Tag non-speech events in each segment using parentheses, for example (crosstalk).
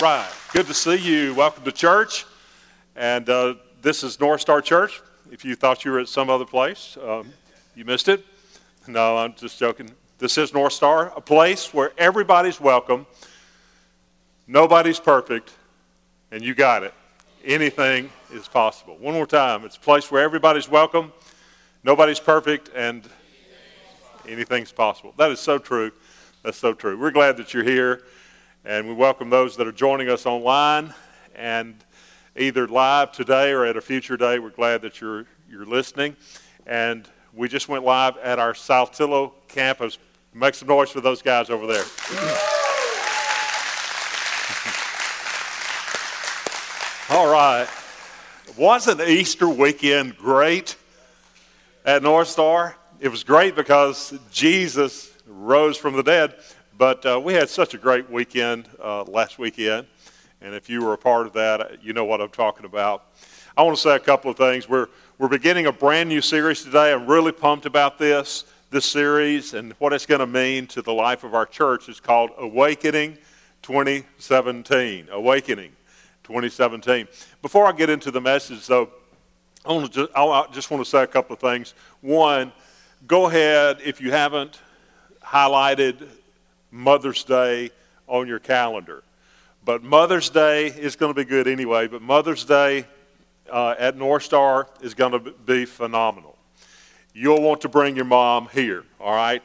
Right. Good to see you. Welcome to church. And uh, this is North Star Church. If you thought you were at some other place, um, you missed it. No, I'm just joking. This is North Star, a place where everybody's welcome, nobody's perfect, and you got it. Anything is possible. One more time. It's a place where everybody's welcome, nobody's perfect, and anything's possible. That is so true. That's so true. We're glad that you're here. And we welcome those that are joining us online and either live today or at a future day. We're glad that you're, you're listening. And we just went live at our Saltillo campus. Make some noise for those guys over there. (laughs) All right. Wasn't Easter weekend great at North Star? It was great because Jesus rose from the dead. But uh, we had such a great weekend uh, last weekend. And if you were a part of that, you know what I'm talking about. I want to say a couple of things. We're, we're beginning a brand new series today. I'm really pumped about this, this series, and what it's going to mean to the life of our church It's called Awakening 2017. Awakening 2017. Before I get into the message, though, I, want to just, I just want to say a couple of things. One, go ahead, if you haven't highlighted Mother's Day on your calendar. But Mother's Day is going to be good anyway, but Mother's Day uh, at North Star is going to be phenomenal. You'll want to bring your mom here, all right?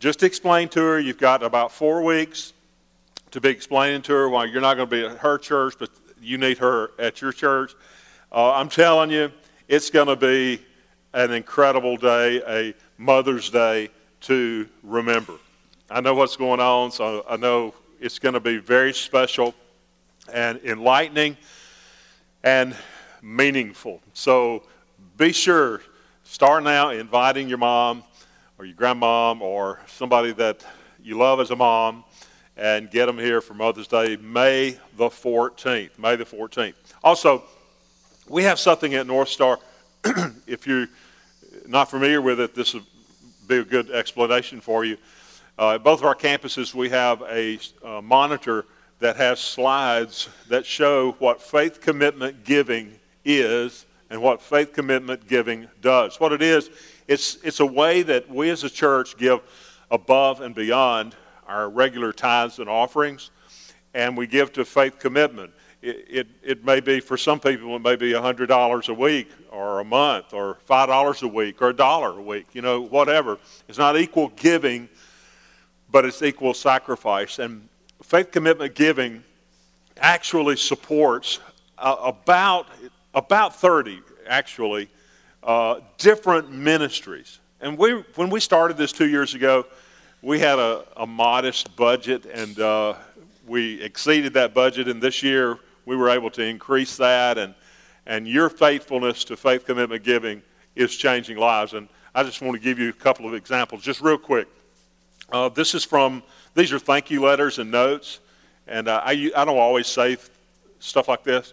Just explain to her you've got about four weeks to be explaining to her why you're not going to be at her church, but you need her at your church. Uh, I'm telling you, it's going to be an incredible day, a Mother's Day to remember. I know what's going on, so I know it's going to be very special and enlightening and meaningful. So be sure, start now inviting your mom or your grandmom or somebody that you love as a mom and get them here for Mother's Day, May the 14th. May the 14th. Also, we have something at North Star. (clears throat) if you're not familiar with it, this would be a good explanation for you. Uh, at both of our campuses, we have a uh, monitor that has slides that show what faith commitment giving is and what faith commitment giving does. What it is, it's, it's a way that we as a church give above and beyond our regular tithes and offerings, and we give to faith commitment. It, it, it may be, for some people, it may be $100 a week or a month or $5 a week or a dollar a week, you know, whatever. It's not equal giving but it's equal sacrifice. And faith commitment giving actually supports uh, about, about 30, actually, uh, different ministries. And we, when we started this two years ago, we had a, a modest budget, and uh, we exceeded that budget. And this year, we were able to increase that. And, and your faithfulness to faith commitment giving is changing lives. And I just want to give you a couple of examples, just real quick. Uh, this is from, these are thank you letters and notes. And uh, I, I don't always say stuff like this.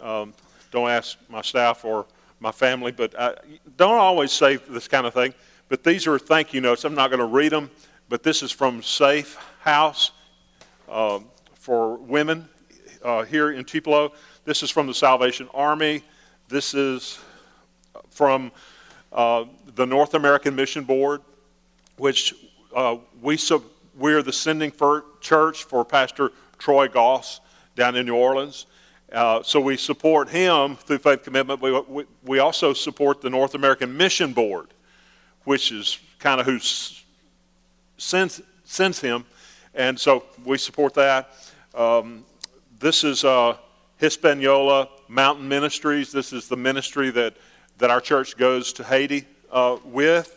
Um, don't ask my staff or my family, but I don't always say this kind of thing. But these are thank you notes. I'm not going to read them, but this is from Safe House um, for Women uh, here in Tupelo. This is from the Salvation Army. This is from uh, the North American Mission Board, which uh, we sub, we're the sending for church for Pastor Troy Goss down in New Orleans. Uh, so we support him through faith commitment. We, we, we, also support the North American Mission Board, which is kind of who sends, sends him. And so we support that. Um, this is uh, Hispaniola Mountain Ministries. This is the ministry that, that our church goes to Haiti uh, with.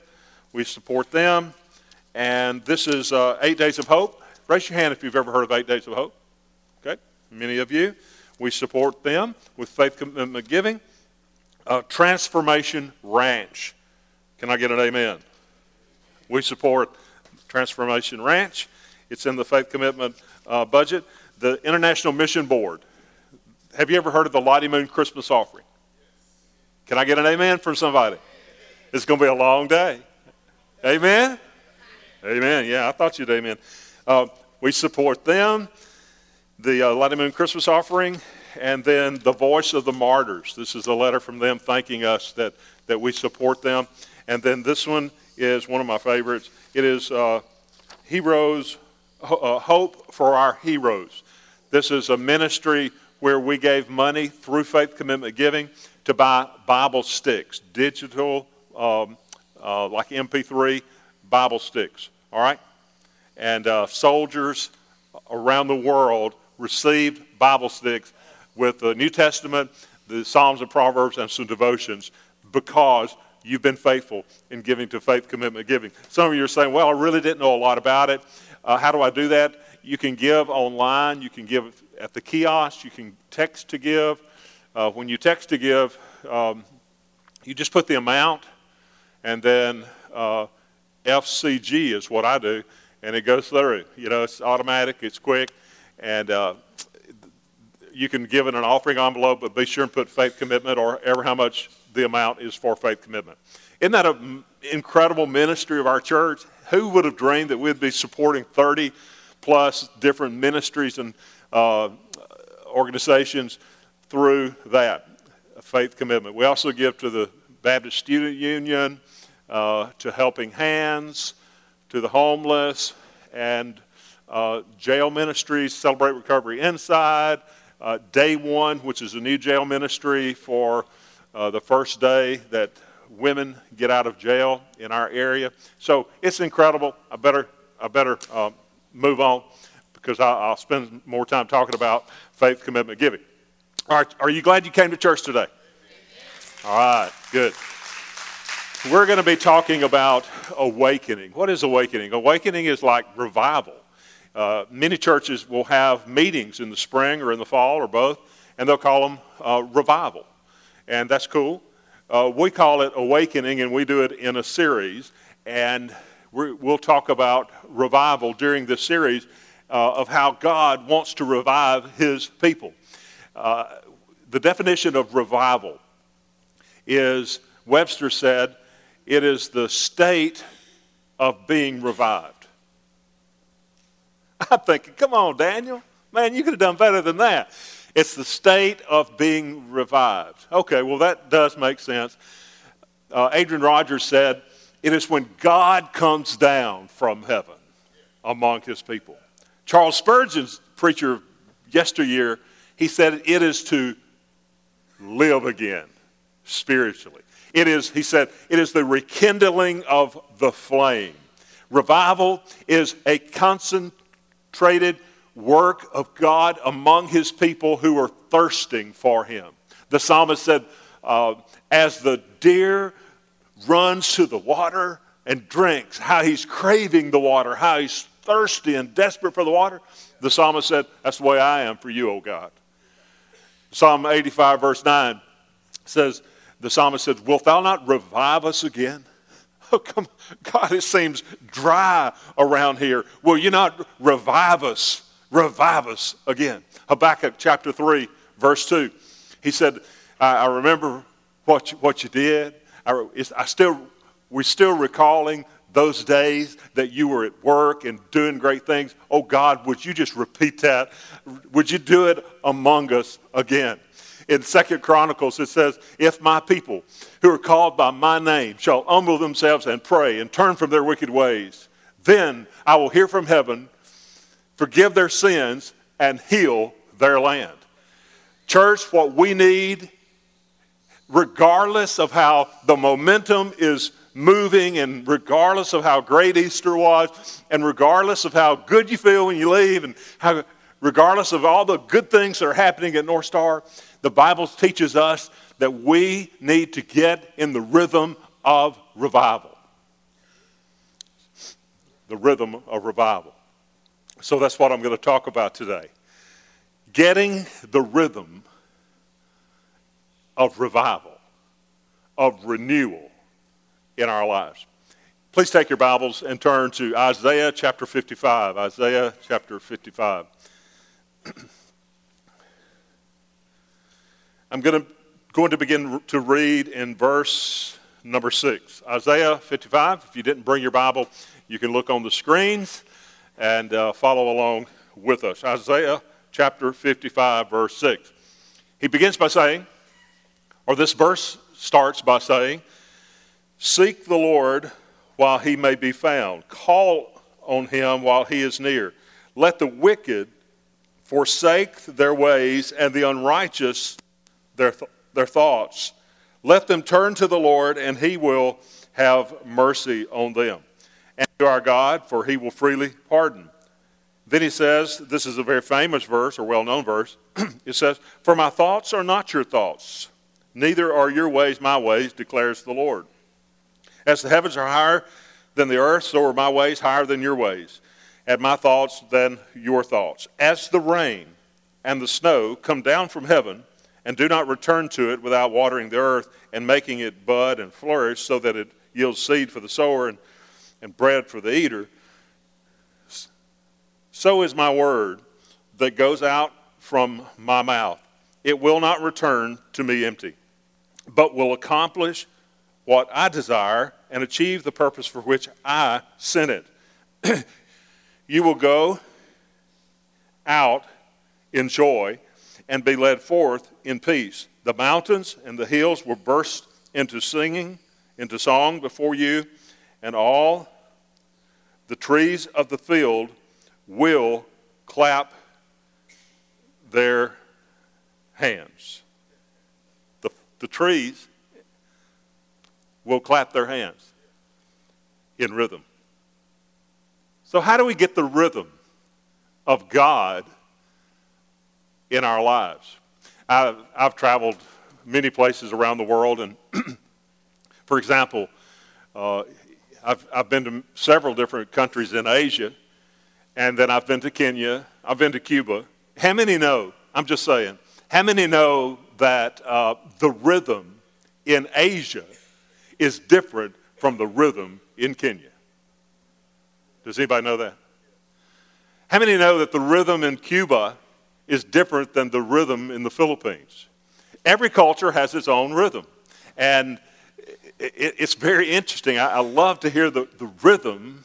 We support them. And this is uh, Eight Days of Hope. Raise your hand if you've ever heard of Eight Days of Hope. Okay, many of you. We support them with faith commitment giving. Uh, Transformation Ranch. Can I get an amen? We support Transformation Ranch. It's in the faith commitment uh, budget. The International Mission Board. Have you ever heard of the Lottie Moon Christmas offering? Can I get an amen from somebody? It's going to be a long day. Amen? Amen. Yeah, I thought you'd amen. Uh, we support them. the uh, Lottie Moon Christmas offering, and then the Voice of the Martyrs. This is a letter from them thanking us that, that we support them. And then this one is one of my favorites. It is uh, Heroes, uh, Hope for Our Heroes. This is a ministry where we gave money through faith commitment giving to buy Bible sticks, digital, um, uh, like MP3 Bible sticks. All right? And uh, soldiers around the world received Bible sticks with the New Testament, the Psalms and Proverbs, and some devotions because you've been faithful in giving to faith commitment giving. Some of you are saying, well, I really didn't know a lot about it. Uh, how do I do that? You can give online, you can give at the kiosk, you can text to give. Uh, when you text to give, um, you just put the amount, and then uh, FCG is what I do, and it goes through. You know, it's automatic, it's quick, and uh, you can give in an offering envelope, but be sure and put faith commitment or ever how much the amount is for faith commitment. Isn't that an incredible ministry of our church? Who would have dreamed that we'd be supporting 30 plus different ministries and uh, organizations through that faith commitment? We also give to the Baptist Student Union, uh, to Helping Hands, to the homeless, and uh, jail ministries, Celebrate Recovery Inside, uh, Day One, which is a new jail ministry for uh, the first day that women get out of jail in our area. So it's incredible. I better, I better uh, move on because I, will spend more time talking about faith commitment giving. All right, are you glad you came to church today? All right, good. We're going to be talking about awakening. What is awakening? Awakening is like revival. Uh, many churches will have meetings in the spring or in the fall or both, and they'll call them uh, revival. And that's cool. Uh, we call it awakening, and we do it in a series. And we will talk about revival during this series uh, of how God wants to revive his people. Uh, the definition of revival is, Webster said, it is the state of being revived. I'm thinking, come on, Daniel. Man, you could have done better than that. It's the state of being revived. Okay, well, that does make sense. Uh, Adrian Rogers said, It is when God comes down from heaven among his people. Charles Spurgeon's preacher yesteryear, he said, It is to live again spiritually. It is, he said, it is the rekindling of the flame. Revival is a concentrated work of God among his people who are thirsting for him. The psalmist said, uh, As the deer runs to the water and drinks, how he's craving the water, how he's thirsty and desperate for the water. The psalmist said, That's the way I am for you, O God. Psalm 85, verse 9 says, The psalmist says, Wilt thou not revive us again? (laughs) Oh, come, God, it seems dry around here. Will you not revive us? Revive us again. Habakkuk chapter 3, verse 2. He said, I, I remember what you, what you did. I, I still, we're still recalling those days that you were at work and doing great things. Oh, God, would you just repeat that? Would you do it among us again? In Second Chronicles, it says, If my people who are called by my name shall humble themselves and pray and turn from their wicked ways, then I will hear from heaven, forgive their sins, and heal their land. Church, what we need, regardless of how the momentum is moving, and regardless of how great Easter was, and regardless of how good you feel when you leave, and how, regardless of all the good things that are happening at North Star, the Bible teaches us that we need to get in the rhythm of revival. The rhythm of revival. So that's what I'm going to talk about today. Getting the rhythm of revival, of renewal in our lives. Please take your Bibles and turn to Isaiah chapter 55. Isaiah chapter 55. (clears throat) I'm going to, going to begin to read in verse number 6. Isaiah 55. If you didn't bring your Bible, you can look on the screens and uh, follow along with us. Isaiah chapter 55, verse 6. He begins by saying, or this verse starts by saying, Seek the Lord while he may be found, call on him while he is near. Let the wicked forsake their ways and the unrighteous their, th- their thoughts. Let them turn to the Lord, and he will have mercy on them. And to our God, for he will freely pardon. Then he says, this is a very famous verse or well known verse. (clears throat) it says, For my thoughts are not your thoughts, neither are your ways my ways, declares the Lord. As the heavens are higher than the earth, so are my ways higher than your ways, and my thoughts than your thoughts. As the rain and the snow come down from heaven, and do not return to it without watering the earth and making it bud and flourish so that it yields seed for the sower and, and bread for the eater, so is my word that goes out from my mouth. It will not return to me empty, but will accomplish what I desire and achieve the purpose for which I sent it. (clears throat) you will go out in joy and be led forth in peace. The mountains and the hills will burst into singing, into song before you, and all the trees of the field will clap their hands. The, the trees will clap their hands in rhythm. So, how do we get the rhythm of God in our lives? I've, I've traveled many places around the world, and (clears throat) for example, uh, I've, I've been to several different countries in Asia and then I've been to Kenya, I've been to Cuba. How many know? I'm just saying. How many know that uh, the rhythm in Asia is different from the rhythm in Kenya? Does anybody know that? How many know that the rhythm in Cuba is different than the rhythm in the Philippines? Every culture has its own rhythm. And it's very interesting. I love to hear the, the rhythm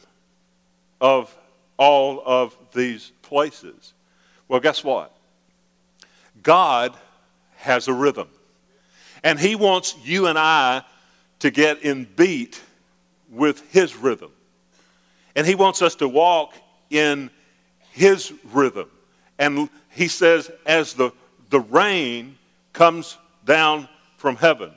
of all of these places. Well, guess what? God has a rhythm. And He wants you and I to get in beat with His rhythm. And He wants us to walk in His rhythm. And He says, as the, the rain comes down from heaven,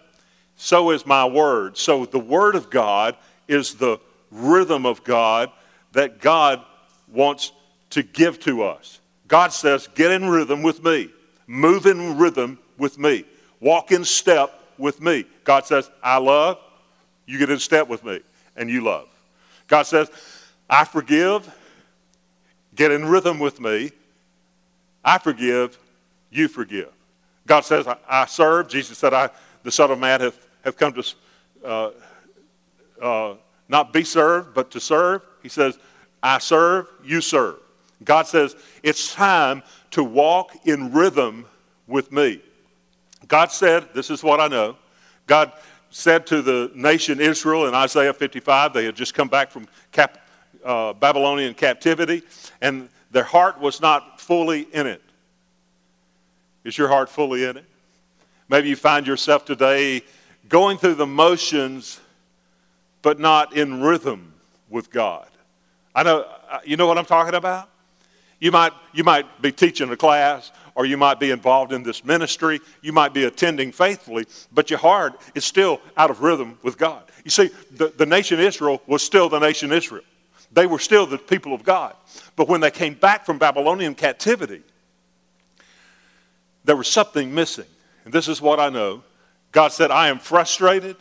so is my word. So the word of God is the rhythm of God that God wants to give to us. God says, get in rhythm with me, move in rhythm with me, walk in step with me. God says, I love, you get in step with me, and you love. God says, I forgive, get in rhythm with me. I forgive, you forgive. God says, I, I serve. Jesus said, I, the Son of Man hath, have come to uh, uh, not be served, but to serve. He says, I serve, you serve. God says, it's time to walk in rhythm with me. God said, this is what I know. God said to the nation Israel in Isaiah 55, they had just come back from cap, uh, Babylonian captivity, and their heart was not fully in it. Is your heart fully in it? Maybe you find yourself today going through the motions, but not in rhythm with God. I know, uh, you know what I'm talking about? You might, you might be teaching a class, or you might be involved in this ministry. You might be attending faithfully, but your heart is still out of rhythm with God. You see, the, the nation Israel was still the nation Israel. They were still the people of God. But when they came back from Babylonian captivity, there was something missing. And this is what I know God said, I am frustrated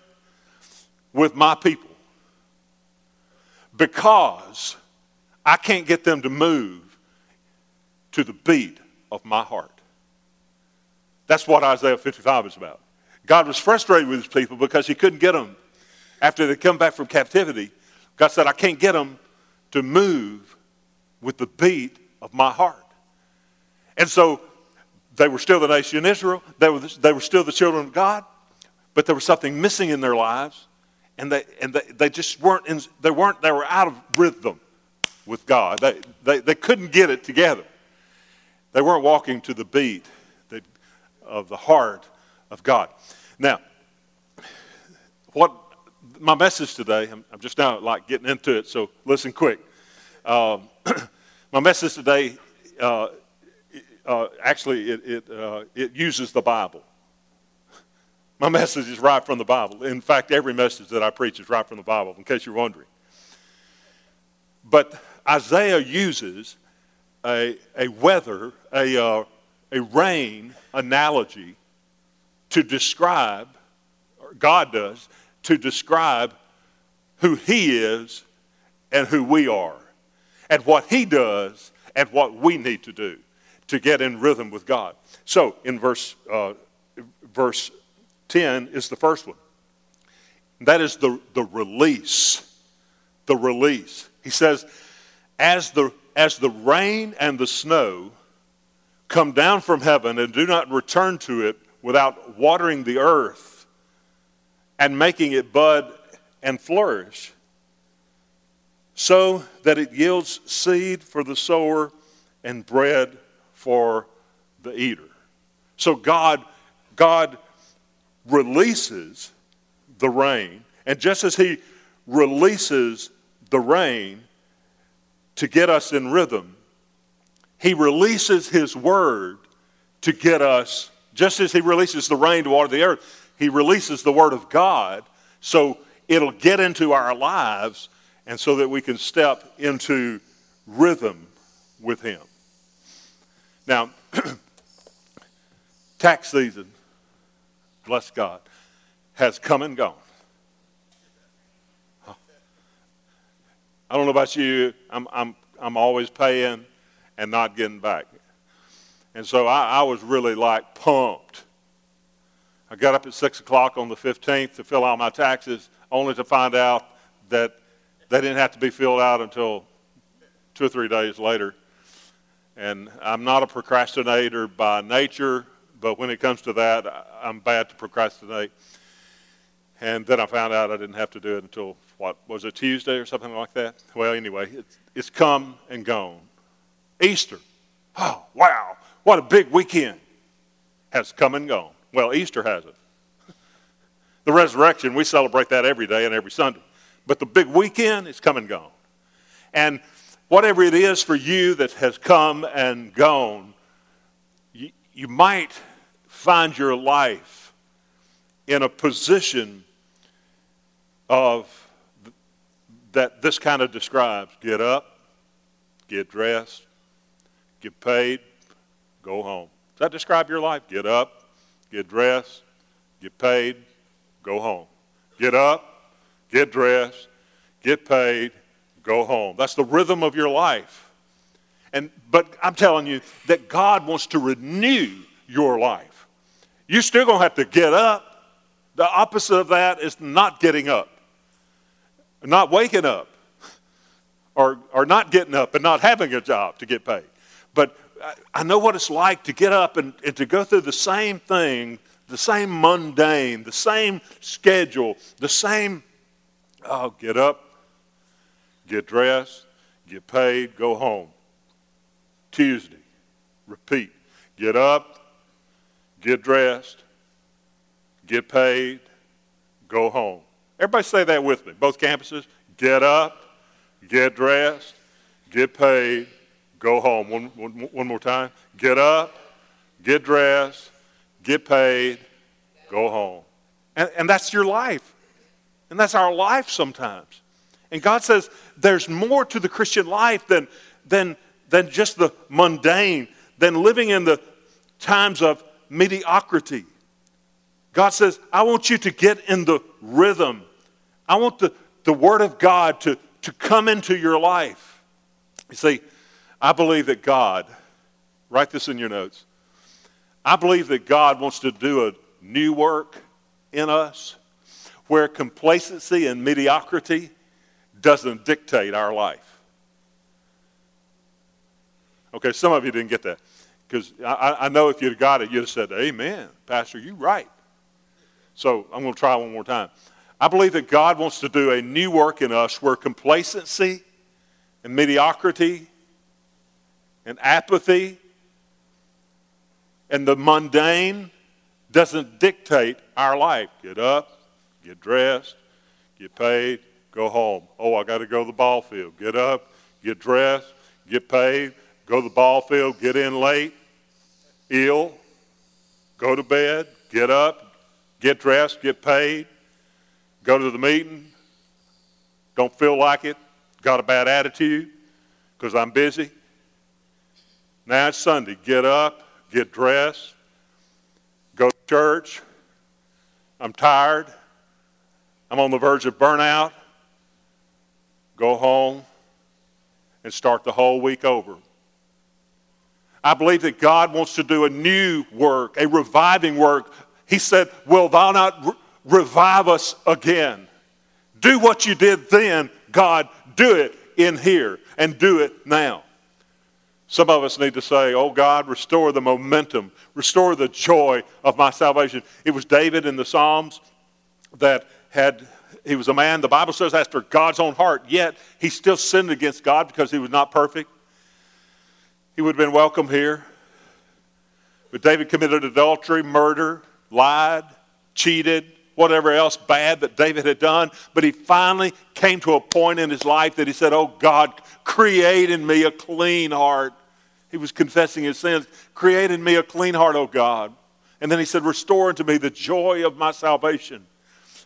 with my people because I can't get them to move to the beat of my heart. That's what Isaiah 55 is about. God was frustrated with his people because he couldn't get them after they come back from captivity. God said, I can't get them to move with the beat of my heart. And so they were still the nation Israel. They were, they were still the children of God, but there was something missing in their lives, and they, and they, they just weren't, in, they weren't, they were out of rhythm with God. They, they, they couldn't get it together. They weren't walking to the beat that, of the heart of God. Now, what my message today, I'm, I'm just now like getting into it, so listen quick. Um, (clears throat) my message today, uh, uh, actually, it, it, uh, it uses the Bible. My message is right from the Bible. In fact, every message that I preach is right from the Bible, in case you're wondering. But Isaiah uses a, a weather, a, uh, a rain analogy to describe, God does, to describe who He is and who we are, and what He does and what we need to do to get in rhythm with God. So, in verse, uh, verse 10 is the first one. That is the, the release. The release. He says, as the, as the rain and the snow come down from heaven and do not return to it without watering the earth and making it bud and flourish, so that it yields seed for the sower and bread for the eater. So God, God releases the rain, and just as He releases the rain to get us in rhythm, He releases His word to get us, just as He releases the rain to water the earth, He releases the word of God so it'll get into our lives and so that we can step into rhythm with Him. Now, (clears throat) tax season, bless God, has come and gone. I don't know about you, I'm, I'm, I'm always paying and not getting back. And so I, I was really like pumped. I got up at 6 o'clock on the 15th to fill out my taxes, only to find out that they didn't have to be filled out until two or three days later. And I'm not a procrastinator by nature, but when it comes to that, I'm bad to procrastinate. And then I found out I didn't have to do it until, what, was it Tuesday or something like that? Well, anyway, it's, it's come and gone. Easter. Oh, wow. What a big weekend has come and gone. Well, Easter hasn't. (laughs) The resurrection, we celebrate that every day and every Sunday. But the big weekend is come and gone. And whatever it is for you that has come and gone, you, you might find your life in a position of that this kind of describes get up, get dressed, get paid, go home. Does that describe your life? Get up, get dressed, get paid, go home. Get up, get dressed, get paid, go home. That's the rhythm of your life. And, but I'm telling you that God wants to renew your life. You're still going to have to get up. The opposite of that is not getting up, not waking up, or, or not getting up and not having a job to get paid. But I know what it's like to get up and, and to go through the same thing, the same mundane, the same schedule, the same, oh, get up, get dressed, get paid, go home. Tuesday, repeat. Get up, get dressed, get paid, go home. Everybody say that with me. Both campuses. Get up, get dressed, get paid, go home. One, one, one more time. Get up, get dressed, get paid, go home. And, and that's your life. And that's our life sometimes. And God says there's more to the Christian life than, than, than just the mundane, than living in the times of mediocrity. God says, I want you to get in the rhythm. I want the, the Word of God to, to come into your life. You see, I believe that God, write this in your notes, I believe that God wants to do a new work in us where complacency and mediocrity doesn't dictate our life. Okay, some of you didn't get that. Because I, I, know if you'd got it, you'd have said, Amen, Pastor, you're right. So I'm going to try one more time. I believe that God wants to do a new work in us where complacency and mediocrity and apathy And the mundane doesn't dictate our life. Get up, get dressed, get paid, go home. Oh, I got to go to the ball field. Get up, get dressed, get paid, go to the ball field, get in late, ill, go to bed, get up, get dressed, get paid, go to the meeting, don't feel like it, got a bad attitude because I'm busy. Now it's Sunday. Get up, get dressed, go to church. I'm tired. I'm on the verge of burnout. Go home and start the whole week over. I believe that God wants to do a new work, a reviving work. He said, Will thou not re- revive us again? Do what you did then, God, do it in here and do it now. Some of us need to say, Oh God, restore the momentum, restore the joy of my salvation. It was David in the Psalms that had, he was a man, the Bible says, after God's own heart, yet he still sinned against God because he was not perfect. He would have been welcome here. But David committed adultery, murder, lied, cheated, whatever else bad that David had done. But he finally came to a point in his life that he said, Oh God, create in me a clean heart. He was confessing his sins. Create in me a clean heart, oh God. And then he said, Restore unto me the joy of my salvation.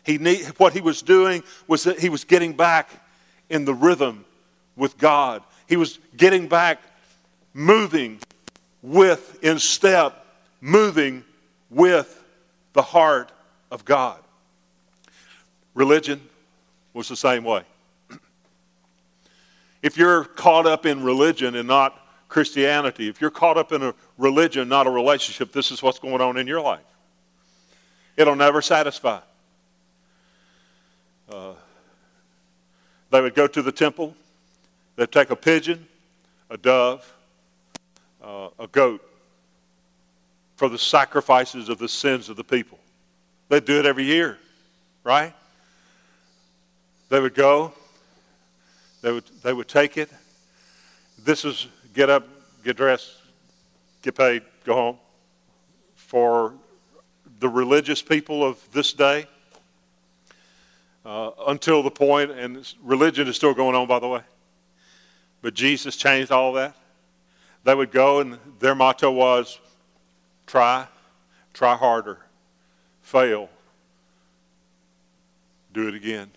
He need, what he was doing was that he was getting back in the rhythm with God. He was getting back moving with, in step, moving with the heart of God. Religion was the same way. (clears throat) If you're caught up in religion and not Christianity, if you're caught up in a religion, not a relationship, this is what's going on in your life. It'll never satisfy. Uh, they would go to the temple, they'd take a pigeon, a dove, uh, a goat for the sacrifices of the sins of the people. They'd do it every year, right? They would go, they would, they would take it. This is get up, get dressed, get paid, go home. For the religious people of this day, uh, until the point, and religion is still going on, by the way, but Jesus changed all that. They would go, and their motto was try, try harder, fail, do it again.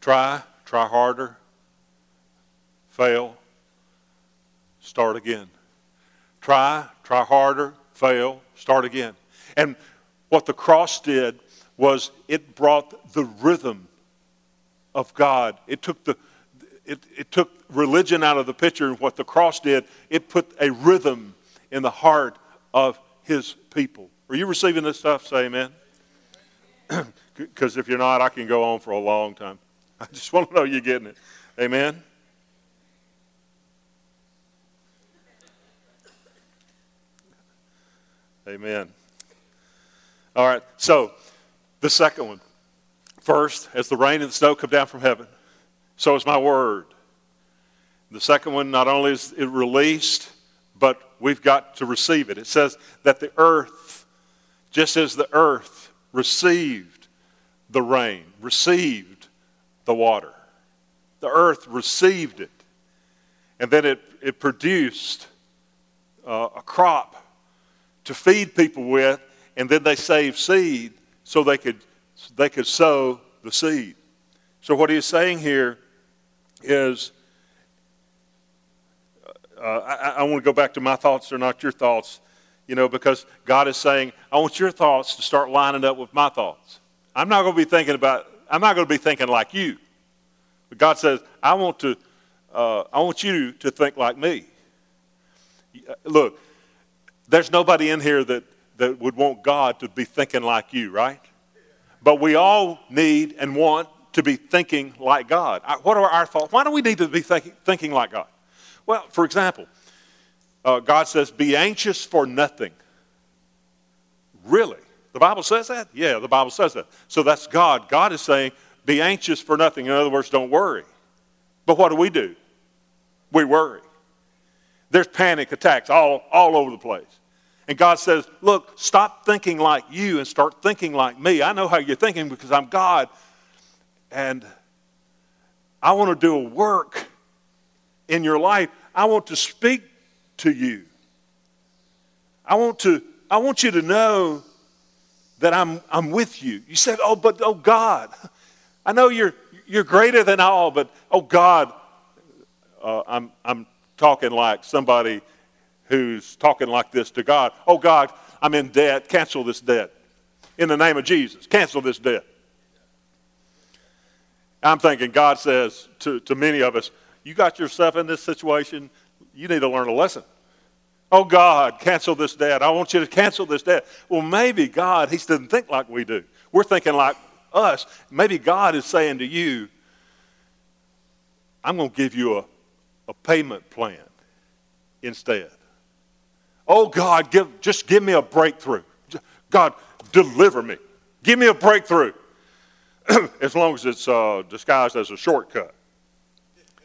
Try, try harder, fail, start again. Try, try harder, fail, start again. And what the cross did was it brought the rhythm of God. It took the it, it took religion out of the picture, and what the cross did, it put a rhythm in the heart of his people. Are you receiving this stuff? Say amen. (clears throat) Because if you're not, I can go on for a long time. (laughs) I just want to know you're getting it. Amen. Amen. All right, so the second one. First, as the rain and the snow come down from heaven, so is my word. The second one, not only is it released, but we've got to receive it. It says that the earth, just as the earth received the rain, received the water, the earth received it, and then it, it produced uh, a crop to feed people with, and then they saved seed so they could, they could sow the seed. So, what he's saying here is uh, I, I want to go back to my thoughts, they're not your thoughts, you know, because God is saying, I want your thoughts to start lining up with my thoughts. I'm not going to be thinking about, I'm not going to be thinking like you. But God says, I want to, uh, I want you to think like me. Look, there's nobody in here that, that would want God to be thinking like you, right? But we all need and want to be thinking like God. What are our thoughts? Why do we need to be thinking, thinking like God? Well, for example, uh, God says, Be anxious for nothing. Really? The Bible says that? Yeah, the Bible says that. So that's God. God is saying, Be anxious for nothing. In other words, don't worry. But what do we do? We worry. There's panic attacks all, all over the place. And God says, Look, stop thinking like you and start thinking like me. I know how you're thinking because I'm God. And I want to do a work in your life. I want to speak to you. I want, to, I want you to know that I'm, I'm with you. You said, Oh, but oh, God, I know you're, you're greater than all, but oh, God, uh, I'm, I'm talking like somebody who's talking like this to God. Oh, God, I'm in debt. Cancel this debt. In the name of Jesus, cancel this debt. I'm thinking God says to, to many of us, You got yourself in this situation, you need to learn a lesson. Oh, God, cancel this debt. I want you to cancel this debt. Well, maybe God, He doesn't think like we do. We're thinking like us. Maybe God is saying to you, I'm going to give you a, a payment plan instead. Oh, God, give, just give me a breakthrough. God, deliver me. Give me a breakthrough. (clears throat) as long as it's uh, disguised as a shortcut.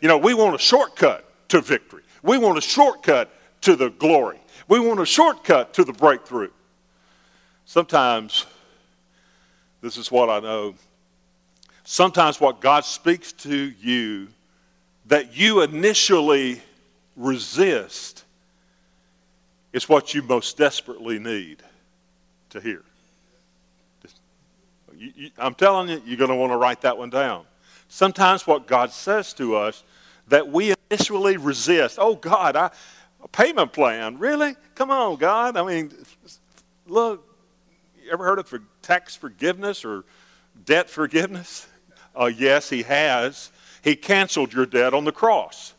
You know, we want a shortcut to victory. We want a shortcut to the glory. We want a shortcut to the breakthrough. Sometimes, this is what I know, sometimes what God speaks to you that you initially resist is what you most desperately need to hear. I'm telling you, you're going to want to write that one down. Sometimes what God says to us that we initially resist. Oh, God, I, a payment plan? Really? Come on, God. I mean, look, you ever heard of tax forgiveness or debt forgiveness? Uh, yes, He has. He canceled your debt on the cross.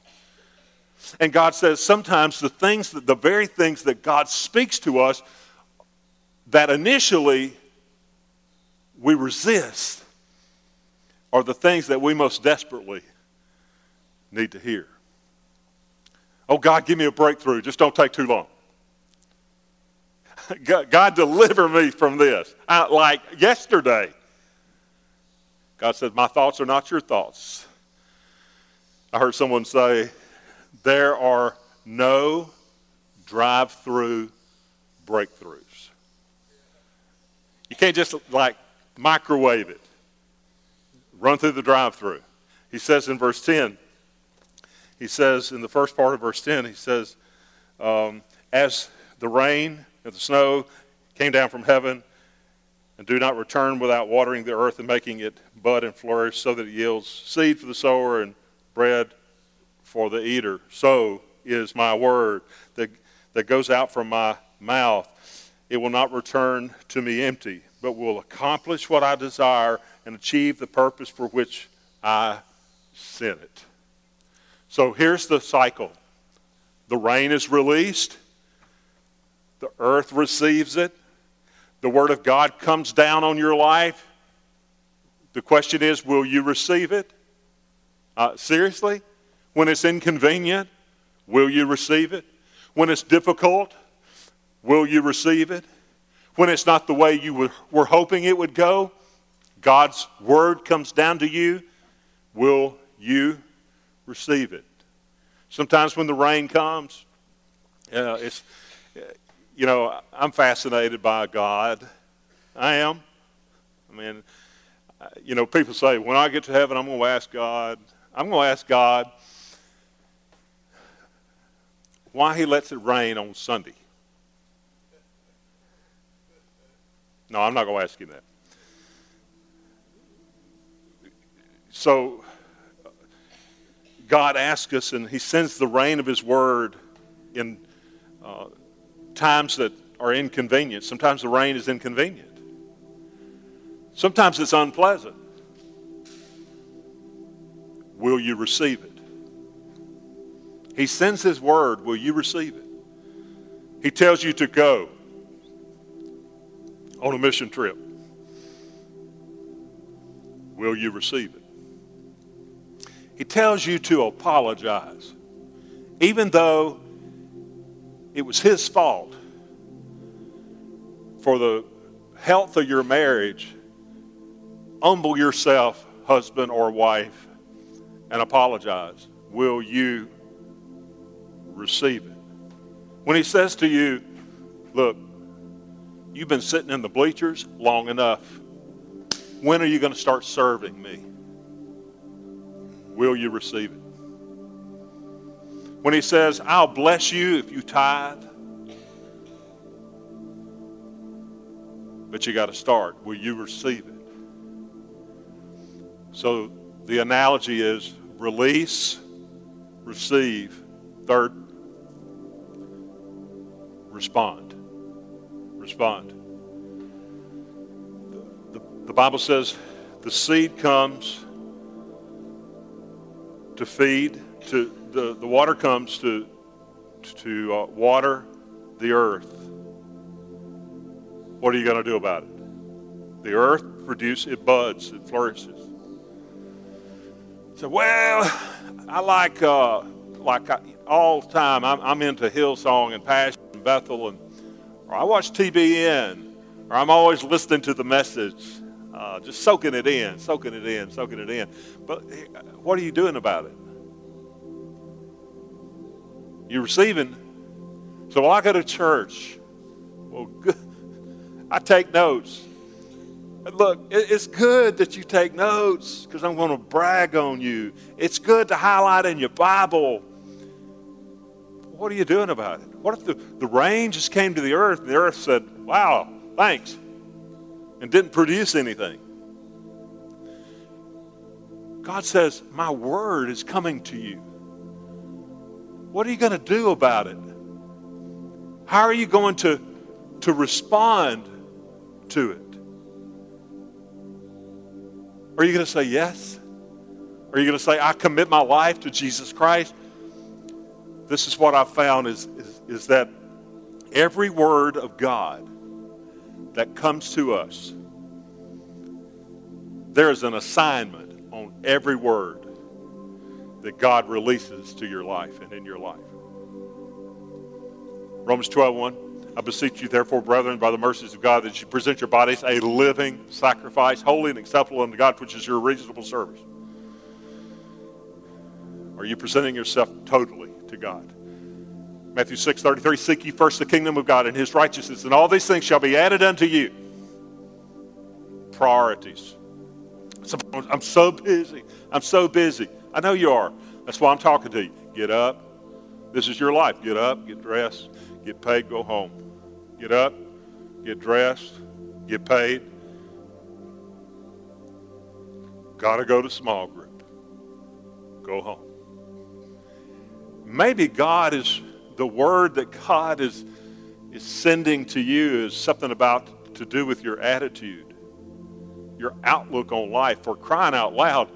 And God says sometimes the things that the very things that God speaks to us that initially we resist are the things that we most desperately need to hear. Oh, God, give me a breakthrough. Just don't take too long. (laughs) God, God, deliver me from this. I, like yesterday, God said, My thoughts are not your thoughts. I heard someone say, There are no drive through breakthroughs. You can't just like microwave it, run through the drive through. He says in verse 10, he says in the first part of verse 10, he says, um, As the rain and the snow came down from heaven, and do not return without watering the earth and making it bud and flourish, so that it yields seed for the sower and bread for the eater. So is my word that, that goes out from my mouth. It will not return to me empty, but will accomplish what I desire and achieve the purpose for which I sent it. So here's the cycle the rain is released, the earth receives it, the Word of God comes down on your life. The question is, will you receive it? Uh, seriously? When it's inconvenient, will you receive it? When it's difficult, will you receive it? When it's not the way you were, hoping it would go, God's Word comes down to you, will you receive it. Sometimes when the rain comes, uh, it's, you know, I'm fascinated by God. I am. I mean, you know, people say, when I get to heaven, I'm going to ask God. I'm going to ask God why He lets it rain on Sunday. No, I'm not going to ask him that. So, God asks us, and He sends the rain of His Word in uh, times that are inconvenient. Sometimes the rain is inconvenient, sometimes it's unpleasant. Will you receive it? He sends His Word. Will you receive it? He tells you to go on a mission trip. Will you receive it? He tells you to apologize, even though it was his fault for the health of your marriage. Humble yourself, husband or wife, and apologize. Will you receive it? When he says to you, look, you've been sitting in the bleachers long enough. When are you going to start serving me? Will you receive it? When he says, I'll bless you if you tithe, but you got to start. Will you receive it? So the analogy is release, receive, third, respond. Respond. The, the, Bible says the seed comes to feed, to the, the water comes to, to uh, water the earth. What are you going to do about it? The earth produces, it buds, it flourishes. So, well, I like, uh, like I, all the time, I'm, I'm into Hillsong and Passion Bethel, and or I watch TBN, or I'm always listening to the message, uh, just soaking it in, soaking it in, soaking it in. But what are you doing about it? You're receiving. So while I go to church, well, (laughs) good. I take notes. And Look, it's good that you take notes because I'm going to brag on you. It's good to highlight in your Bible. What are you doing about it? What if the, the rain just came to the earth and the earth said, wow, thanks, and didn't produce anything? God says, My word is coming to you. What are you going to do about it? How are you going to, to respond to it? Are you going to say yes? Are you going to say, I commit my life to Jesus Christ? This is what I've found is, is, is that every word of God that comes to us, there is an assignment on every word that God releases to your life and in your life. Romans 12, 1. I beseech you, therefore, brethren, by the mercies of God, that you present your bodies a living sacrifice, holy and acceptable unto God, which is your reasonable service. Are you presenting yourself totally to God? Matthew 6, 33, seek ye first the kingdom of God and his righteousness, and all these things shall be added unto you. Priorities. I'm so busy. I'm so busy. I know you are. That's why I'm talking to you. Get up. This is your life. Get up, get dressed, get paid, go home. Get up, get dressed, get paid. Got to go to small group. Go home. Maybe God is, the word that God is, is sending to you is something about to do with your attitude, your outlook on life. For crying out loud,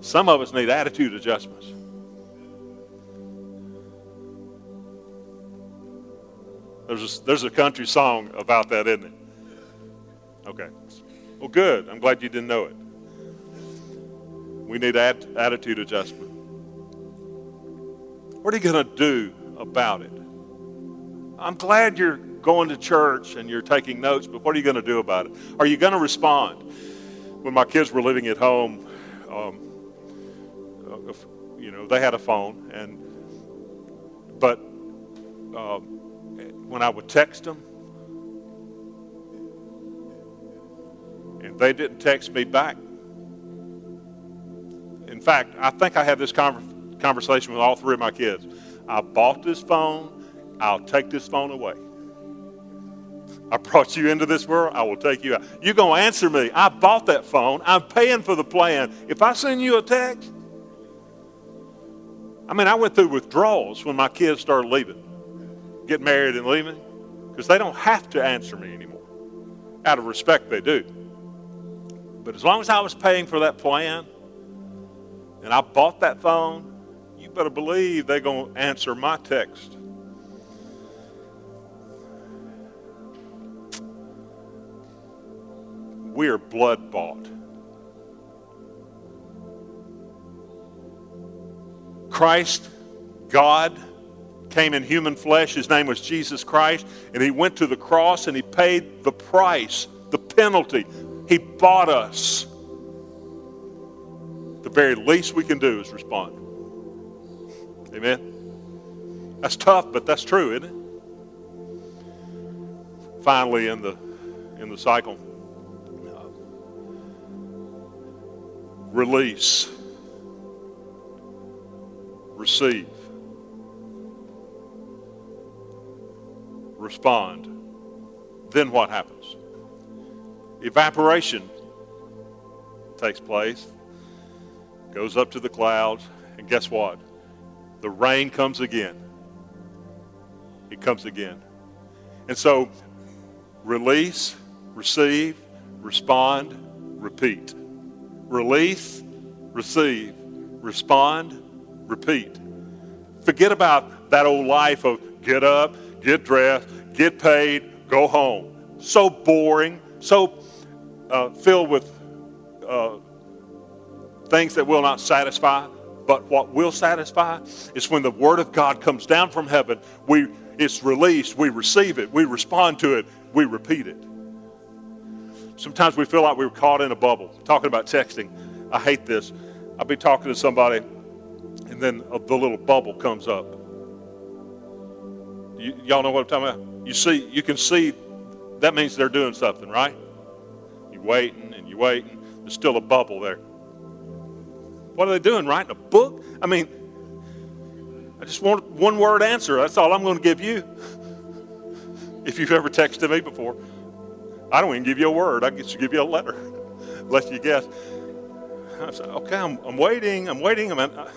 some of us need attitude adjustments. There's a, there's a country song about that, isn't it? Okay. Well, good. I'm glad you didn't know it. We need at, attitude adjustment. What are you going to do about it? I'm glad you're going to church and you're taking notes, but what are you going to do about it? Are you going to respond? When my kids were living at home, um, uh, you know, they had a phone, and but um, when I would text them, and they didn't text me back. In fact, I think I had this conversation with all three of my kids. I bought this phone. I'll take this phone away. I brought you into this world. I will take you out. You're going to answer me. I bought that phone. I'm paying for the plan. If I send you a text, I mean, I went through withdrawals when my kids started leaving get married and leaving because they don't have to answer me anymore. Out of respect, they do. But as long as I was paying for that plan and I bought that phone, better believe they're going to answer my text. We're blood bought. Christ, God, came in human flesh. His name was Jesus Christ. And he went to the cross and he paid the price, the penalty. He bought us. The very least we can do is respond. Amen? That's tough, but that's true, isn't it? Finally, in the in the cycle, uh, release, receive, respond. Then what happens? Evaporation takes place, goes up to the clouds, and guess what? The rain comes again. It comes again. And so, release, receive, respond, repeat. Release, receive, respond, repeat. Forget about that old life of get up, get dressed, get paid, go home. So boring, so uh, filled with uh, things that will not satisfy. But what will satisfy is when the Word of God comes down from heaven, we, it's released, we receive it, we respond to it, we repeat it. Sometimes we feel like we were caught in a bubble. Talking about texting, I hate this. I'll be talking to somebody, and then the little bubble comes up. You, y'all know what I'm talking about? You see, you can see that means they're doing something, right? You're waiting and you're waiting. There's still a bubble there. What are they doing? Writing a book? I mean, I just want one word answer. That's all I'm going to give you. (laughs) If you've ever texted me before, I don't even give you a word. I to give you a letter, (laughs) let you guess. I said, okay, I'm, I'm waiting. I'm waiting. I'm, uh,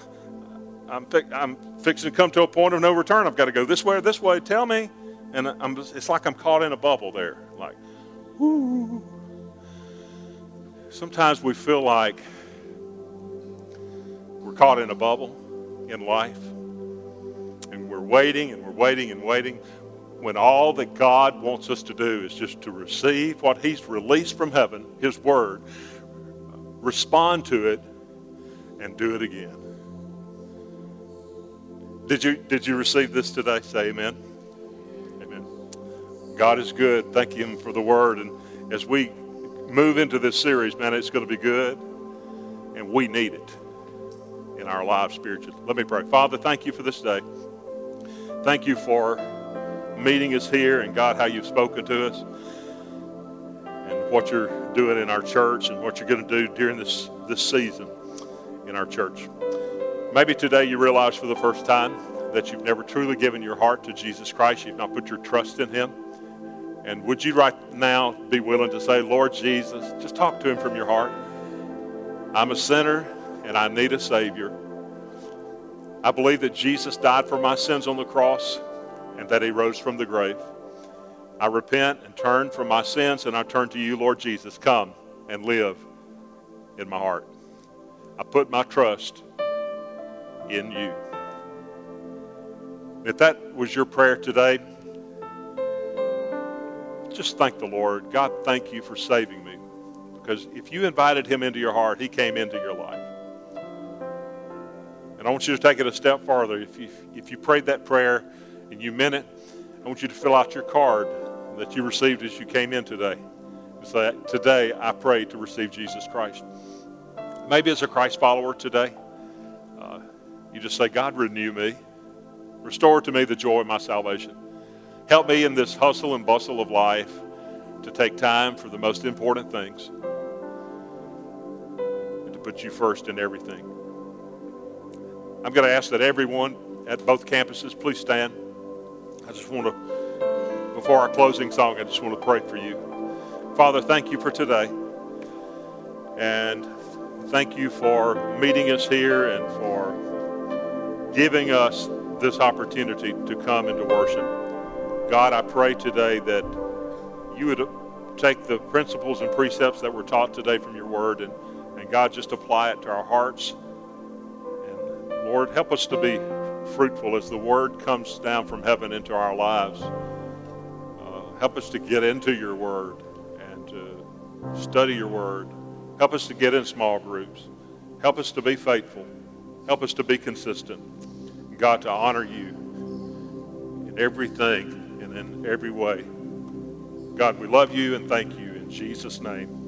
I'm, I'm fixing to come to a point of no return. I've got to go this way or this way. Tell me. And I'm, it's like I'm caught in a bubble there. Like, whoo. Sometimes we feel like we're caught in a bubble in life. And we're waiting and we're waiting and waiting when all that God wants us to do is just to receive what He's released from heaven, His Word, respond to it, and do it again. Did you, did you receive this today? Say amen. Amen. God is good. Thank Him for the Word. And as we move into this series, man, it's going to be good. And we need it in our lives spiritually. Let me pray. Father, thank you for this day. Thank you for meeting us here and God, how you've spoken to us and what you're doing in our church and what you're going to do during this, this season in our church. Maybe today you realize for the first time that you've never truly given your heart to Jesus Christ. You've not put your trust in him. And would you right now be willing to say, Lord Jesus, just talk to him from your heart. I'm a sinner and I need a Savior. I believe that Jesus died for my sins on the cross and that he rose from the grave. I repent and turn from my sins and I turn to you, Lord Jesus. Come and live in my heart. I put my trust in you. If that was your prayer today, just thank the Lord. God, thank you for saving me. Because if you invited him into your heart, he came into your life. And I want you to take it a step farther. If you, if you prayed that prayer and you meant it, I want you to fill out your card that you received as you came in today. Say, today I pray to receive Jesus Christ. Maybe as a Christ follower today, uh, you just say, God, renew me. Restore to me the joy of my salvation. Help me in this hustle and bustle of life to take time for the most important things and to put you first in everything. I'm going to ask that everyone at both campuses, please stand. I just want to, before our closing song, I just want to pray for you. Father, thank you for today. And thank you for meeting us here and for giving us this opportunity to come and to worship. God, I pray today that you would take the principles and precepts that were taught today from your word and, and God, just apply it to our hearts Lord, help us to be fruitful as the word comes down from heaven into our lives. Uh, help us to get into your word and to study your word. Help us to get in small groups. Help us to be faithful. Help us to be consistent. God, to honor you in everything and in every way. God, we love you and thank you in Jesus' name.